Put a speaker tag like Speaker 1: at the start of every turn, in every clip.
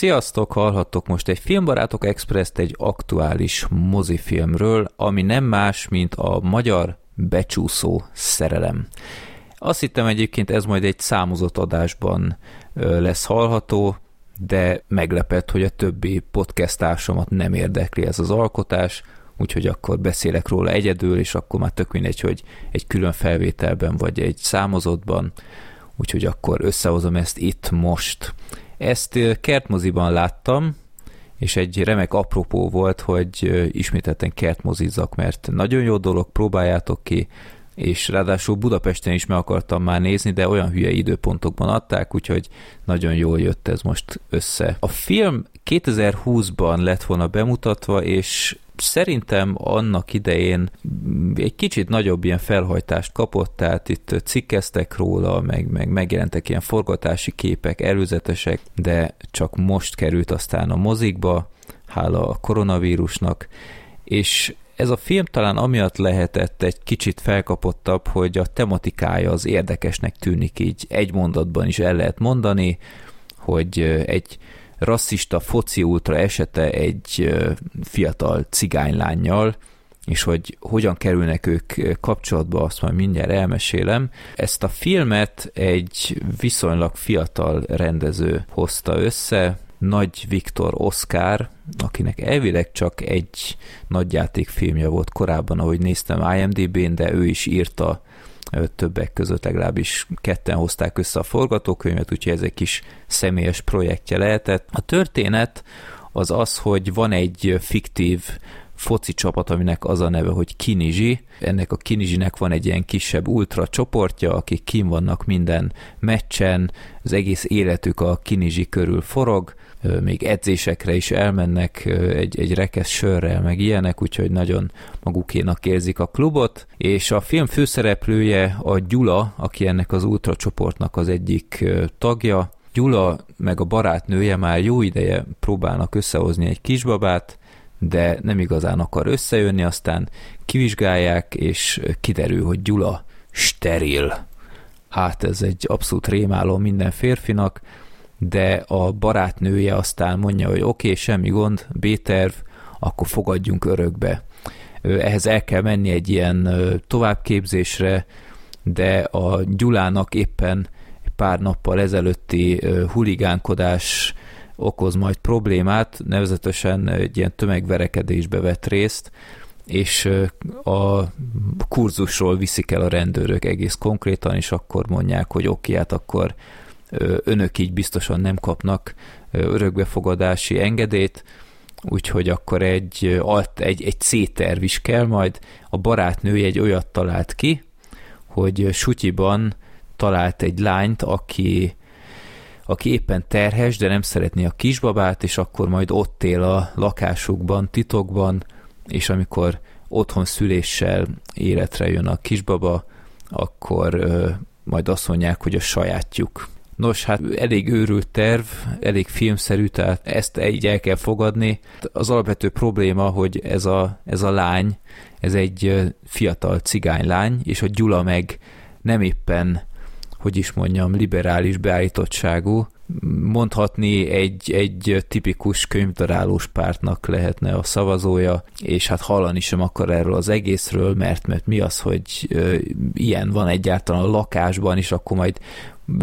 Speaker 1: Sziasztok, hallhattok most egy Filmbarátok Express-t egy aktuális mozifilmről, ami nem más, mint a magyar becsúszó szerelem. Azt hittem egyébként ez majd egy számozott adásban lesz hallható, de meglepett, hogy a többi podcast társamat nem érdekli ez az alkotás, úgyhogy akkor beszélek róla egyedül, és akkor már tök mindegy, hogy egy külön felvételben vagy egy számozottban, úgyhogy akkor összehozom ezt itt most. Ezt kertmoziban láttam, és egy remek apropó volt, hogy ismételten kertmozizzak, mert nagyon jó dolog, próbáljátok ki, és ráadásul Budapesten is meg akartam már nézni, de olyan hülye időpontokban adták, úgyhogy nagyon jól jött ez most össze. A film 2020-ban lett volna bemutatva, és szerintem annak idején egy kicsit nagyobb ilyen felhajtást kapott, tehát itt cikkeztek róla, meg, meg megjelentek ilyen forgatási képek, előzetesek, de csak most került aztán a mozikba, hála a koronavírusnak, és ez a film talán amiatt lehetett egy kicsit felkapottabb, hogy a tematikája az érdekesnek tűnik így egy mondatban is el lehet mondani, hogy egy rasszista foci ultra esete egy fiatal cigánylányjal, és hogy hogyan kerülnek ők kapcsolatba, azt majd mindjárt elmesélem. Ezt a filmet egy viszonylag fiatal rendező hozta össze, nagy Viktor Oscar, akinek elvileg csak egy nagyjátékfilmje volt korábban, ahogy néztem IMDb-n, de ő is írta többek között legalábbis ketten hozták össze a forgatókönyvet, úgyhogy ez egy kis személyes projektje lehetett. A történet az az, hogy van egy fiktív foci csapat, aminek az a neve, hogy Kinizsi. Ennek a Kinizsinek van egy ilyen kisebb ultra csoportja, akik kim vannak minden meccsen, az egész életük a Kinizsi körül forog, még edzésekre is elmennek egy, egy rekesz sörrel, meg ilyenek, úgyhogy nagyon magukénak érzik a klubot, és a film főszereplője a Gyula, aki ennek az ultra csoportnak az egyik tagja, Gyula meg a barátnője már jó ideje próbálnak összehozni egy kisbabát, de nem igazán akar összejönni, aztán kivizsgálják, és kiderül, hogy Gyula steril. Hát ez egy abszolút rémálom minden férfinak, de a barátnője aztán mondja, hogy oké, okay, semmi gond, B-terv, akkor fogadjunk örökbe. Ehhez el kell menni egy ilyen továbbképzésre, de a Gyulának éppen pár nappal ezelőtti huligánkodás okoz majd problémát, nevezetesen egy ilyen tömegverekedésbe vett részt, és a kurzusról viszik el a rendőrök egész konkrétan, és akkor mondják, hogy oké, hát akkor önök így biztosan nem kapnak örökbefogadási engedélyt, úgyhogy akkor egy, egy, egy C-terv is kell majd. A barátnője egy olyat talált ki, hogy Sutyiban talált egy lányt, aki, aki éppen terhes, de nem szeretné a kisbabát, és akkor majd ott él a lakásukban, titokban, és amikor otthon szüléssel életre jön a kisbaba, akkor ö, majd azt mondják, hogy a sajátjuk. Nos, hát elég őrült terv, elég filmszerű, tehát ezt így el kell fogadni. Az alapvető probléma, hogy ez a, ez a lány, ez egy fiatal cigánylány, és a Gyula meg nem éppen hogy is mondjam, liberális beállítottságú, mondhatni egy, egy tipikus könyvdarálós pártnak lehetne a szavazója, és hát hallani sem akar erről az egészről, mert, mert mi az, hogy ilyen van egyáltalán a lakásban, és akkor majd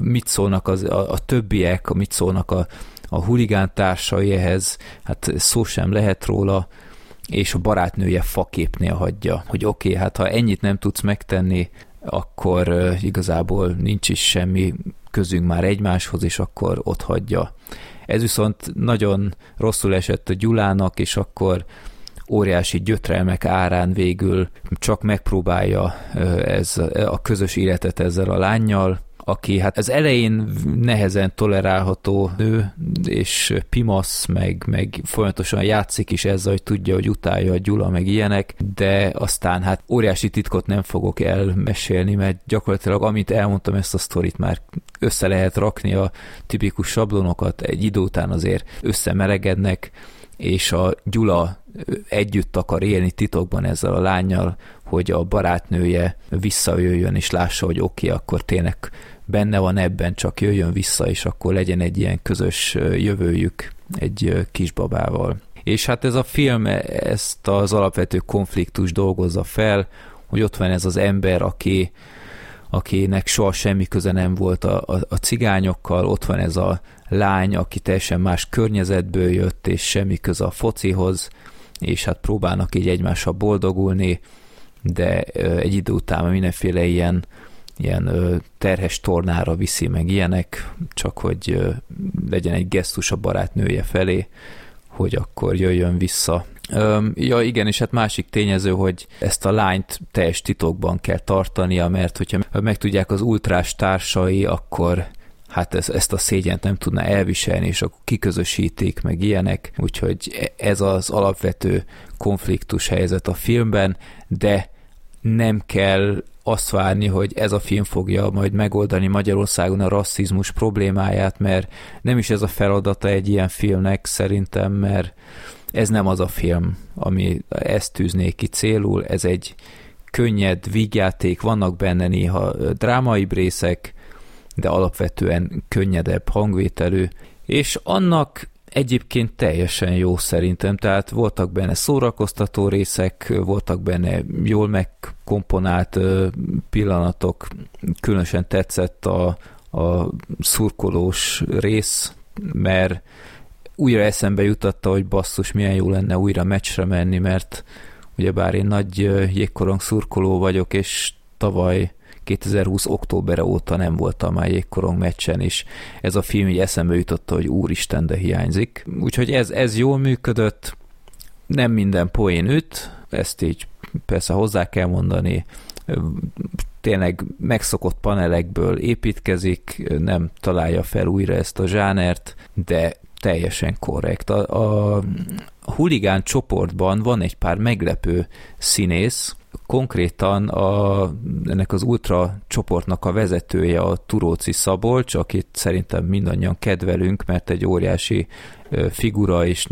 Speaker 1: mit szólnak az, a, a többiek, mit szólnak a, a huligán társai ehhez, hát szó sem lehet róla, és a barátnője faképnél hagyja, hogy oké, okay, hát ha ennyit nem tudsz megtenni, akkor igazából nincs is semmi közünk már egymáshoz, és akkor ott hagyja. Ez viszont nagyon rosszul esett a Gyulának, és akkor óriási gyötrelmek árán végül csak megpróbálja ez a közös életet ezzel a lányjal, aki hát az elején nehezen tolerálható nő, és pimasz, meg, meg folyamatosan játszik is ezzel, hogy tudja, hogy utálja a Gyula, meg ilyenek, de aztán hát óriási titkot nem fogok elmesélni, mert gyakorlatilag amit elmondtam ezt a sztorit már össze lehet rakni a tipikus sablonokat, egy idő után azért összemeregednek, és a Gyula együtt akar élni titokban ezzel a lányjal, hogy a barátnője visszajöjjön és lássa, hogy oké, okay, akkor tényleg benne van ebben, csak jöjjön vissza, és akkor legyen egy ilyen közös jövőjük. egy kisbabával. És hát ez a film ezt az alapvető konfliktus dolgozza fel, hogy ott van ez az ember, aki, akinek soha semmi köze nem volt a, a, a cigányokkal, ott van ez a lány, aki teljesen más környezetből jött, és semmi köze a focihoz, és hát próbálnak így egymással boldogulni, de egy idő után mindenféle ilyen, ilyen terhes tornára viszi meg ilyenek, csak hogy legyen egy gesztus a barátnője felé, hogy akkor jöjjön vissza. Ja igen, és hát másik tényező, hogy ezt a lányt teljes titokban kell tartania, mert hogyha megtudják az ultrás társai, akkor hát ez, ezt a szégyent nem tudná elviselni, és akkor kiközösítik, meg ilyenek, úgyhogy ez az alapvető konfliktus helyzet a filmben, de nem kell azt várni, hogy ez a film fogja majd megoldani Magyarországon a rasszizmus problémáját, mert nem is ez a feladata egy ilyen filmnek szerintem, mert ez nem az a film, ami ezt tűzné ki célul, ez egy könnyed vígjáték, vannak benne néha drámai részek, de alapvetően könnyedebb hangvételű, és annak egyébként teljesen jó szerintem, tehát voltak benne szórakoztató részek, voltak benne jól megkomponált pillanatok, különösen tetszett a, a szurkolós rész, mert újra eszembe jutatta, hogy basszus, milyen jó lenne újra meccsre menni, mert ugyebár én nagy jégkorong szurkoló vagyok, és tavaly 2020 októbere óta nem voltam már jégkorong meccsen, és ez a film így eszembe jutotta, hogy úristen, de hiányzik. Úgyhogy ez, ez jól működött, nem minden poén üt, ezt így persze hozzá kell mondani, tényleg megszokott panelekből építkezik, nem találja fel újra ezt a zsánert, de teljesen korrekt. A, a huligán csoportban van egy pár meglepő színész, konkrétan a, ennek az ultra csoportnak a vezetője a Turóci Szabolcs, akit szerintem mindannyian kedvelünk, mert egy óriási figura és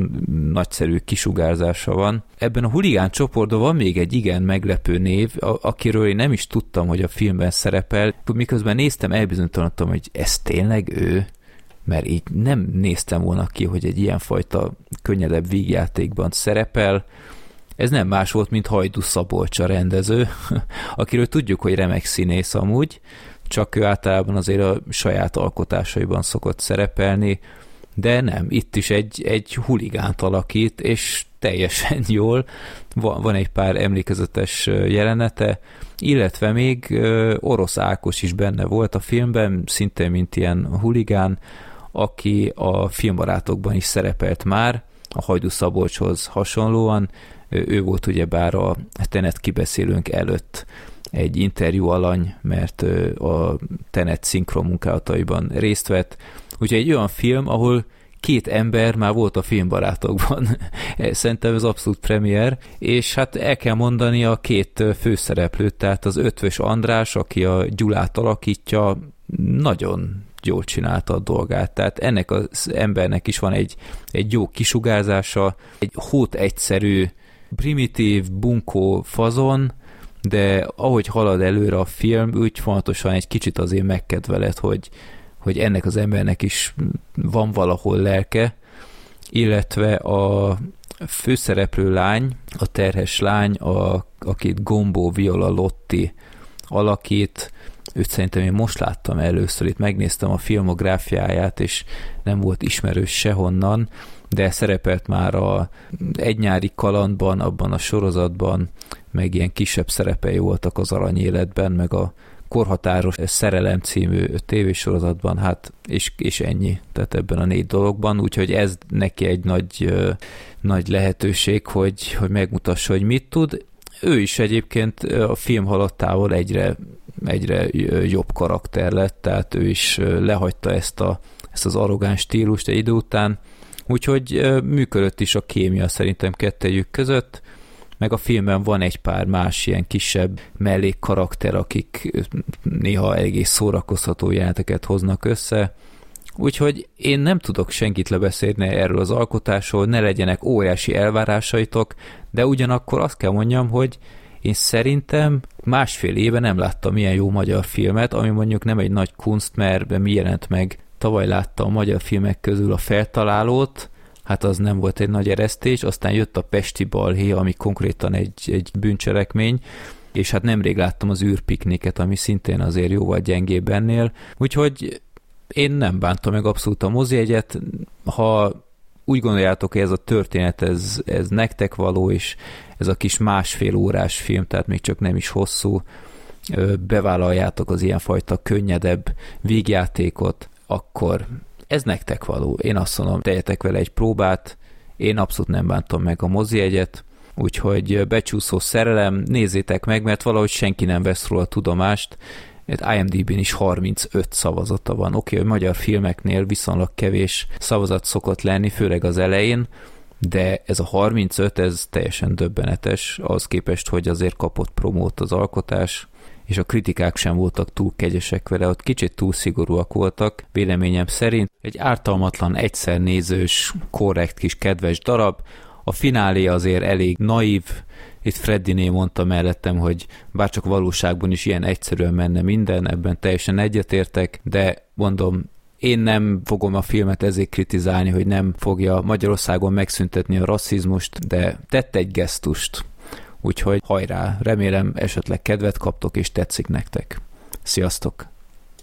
Speaker 1: nagyszerű kisugárzása van. Ebben a huligán csoportban van még egy igen meglepő név, akiről én nem is tudtam, hogy a filmben szerepel. Miközben néztem, elbizonytalanodtam, hogy ez tényleg ő mert így nem néztem volna ki, hogy egy ilyenfajta könnyedebb vígjátékban szerepel. Ez nem más volt, mint Hajdu Szabolcs a rendező, akiről tudjuk, hogy remek színész amúgy, csak ő általában azért a saját alkotásaiban szokott szerepelni, de nem, itt is egy, egy huligánt alakít, és teljesen jól, van, van egy pár emlékezetes jelenete, illetve még Orosz Ákos is benne volt a filmben, szintén mint ilyen huligán, aki a filmbarátokban is szerepelt már, a Hajdu Szabolcshoz hasonlóan, ő volt ugyebár a Tenet kibeszélőnk előtt egy interjú alany, mert a Tenet szinkron munkálataiban részt vett. Úgyhogy egy olyan film, ahol két ember már volt a filmbarátokban. Szerintem ez abszolút premier, és hát el kell mondani a két főszereplőt, tehát az Ötvös András, aki a Gyulát alakítja, nagyon jól csinálta a dolgát. Tehát ennek az embernek is van egy, egy jó kisugárzása, egy hót egyszerű, primitív, bunkó fazon, de ahogy halad előre a film, úgy fontosan egy kicsit azért megkedveled, hogy, hogy ennek az embernek is van valahol lelke, illetve a főszereplő lány, a terhes lány, a, akit Gombó Viola Lotti alakít, őt szerintem én most láttam először, itt megnéztem a filmográfiáját, és nem volt ismerős sehonnan, de szerepelt már a egy nyári kalandban, abban a sorozatban, meg ilyen kisebb szerepei voltak az arany életben, meg a korhatáros szerelem című tévésorozatban, hát és, és ennyi, tehát ebben a négy dologban, úgyhogy ez neki egy nagy, nagy lehetőség, hogy, hogy megmutassa, hogy mit tud. Ő is egyébként a film halattával egyre egyre jobb karakter lett, tehát ő is lehagyta ezt, a, ezt az arrogáns stílust egy idő után, úgyhogy működött is a kémia szerintem kettejük között, meg a filmben van egy pár más ilyen kisebb mellékkarakter, akik néha egész szórakozható jelenteket hoznak össze, Úgyhogy én nem tudok senkit lebeszélni erről az alkotásról, ne legyenek óriási elvárásaitok, de ugyanakkor azt kell mondjam, hogy én szerintem másfél éve nem láttam ilyen jó magyar filmet, ami mondjuk nem egy nagy kunst, mert mi jelent meg. Tavaly láttam a magyar filmek közül a Feltalálót, hát az nem volt egy nagy eresztés, aztán jött a Pesti balhé, ami konkrétan egy, egy bűncselekmény, és hát nemrég láttam az űrpikniket, ami szintén azért jóval gyengébb ennél, úgyhogy én nem bántam meg abszolút a mozi egyet, ha úgy gondoljátok, hogy ez a történet, ez, ez nektek való, és ez a kis másfél órás film, tehát még csak nem is hosszú, bevállaljátok az ilyenfajta könnyedebb vígjátékot, akkor ez nektek való. Én azt mondom, tejetek vele egy próbát, én abszolút nem bántom meg a mozi egyet, úgyhogy becsúszó szerelem, nézzétek meg, mert valahogy senki nem vesz róla tudomást, IMDb-n is 35 szavazata van. Oké, okay, hogy magyar filmeknél viszonylag kevés szavazat szokott lenni, főleg az elején, de ez a 35, ez teljesen döbbenetes, az képest, hogy azért kapott promót az alkotás, és a kritikák sem voltak túl kegyesek vele, ott kicsit túl szigorúak voltak, véleményem szerint. Egy ártalmatlan, egyszer nézős, korrekt kis kedves darab, a finálé azért elég naív, itt Freddiné mondta mellettem, hogy bárcsak valóságban is ilyen egyszerűen menne minden, ebben teljesen egyetértek, de mondom, én nem fogom a filmet ezért kritizálni, hogy nem fogja Magyarországon megszüntetni a rasszizmust, de tett egy gesztust. Úgyhogy hajrá, remélem esetleg kedvet kaptok és tetszik nektek. Sziasztok!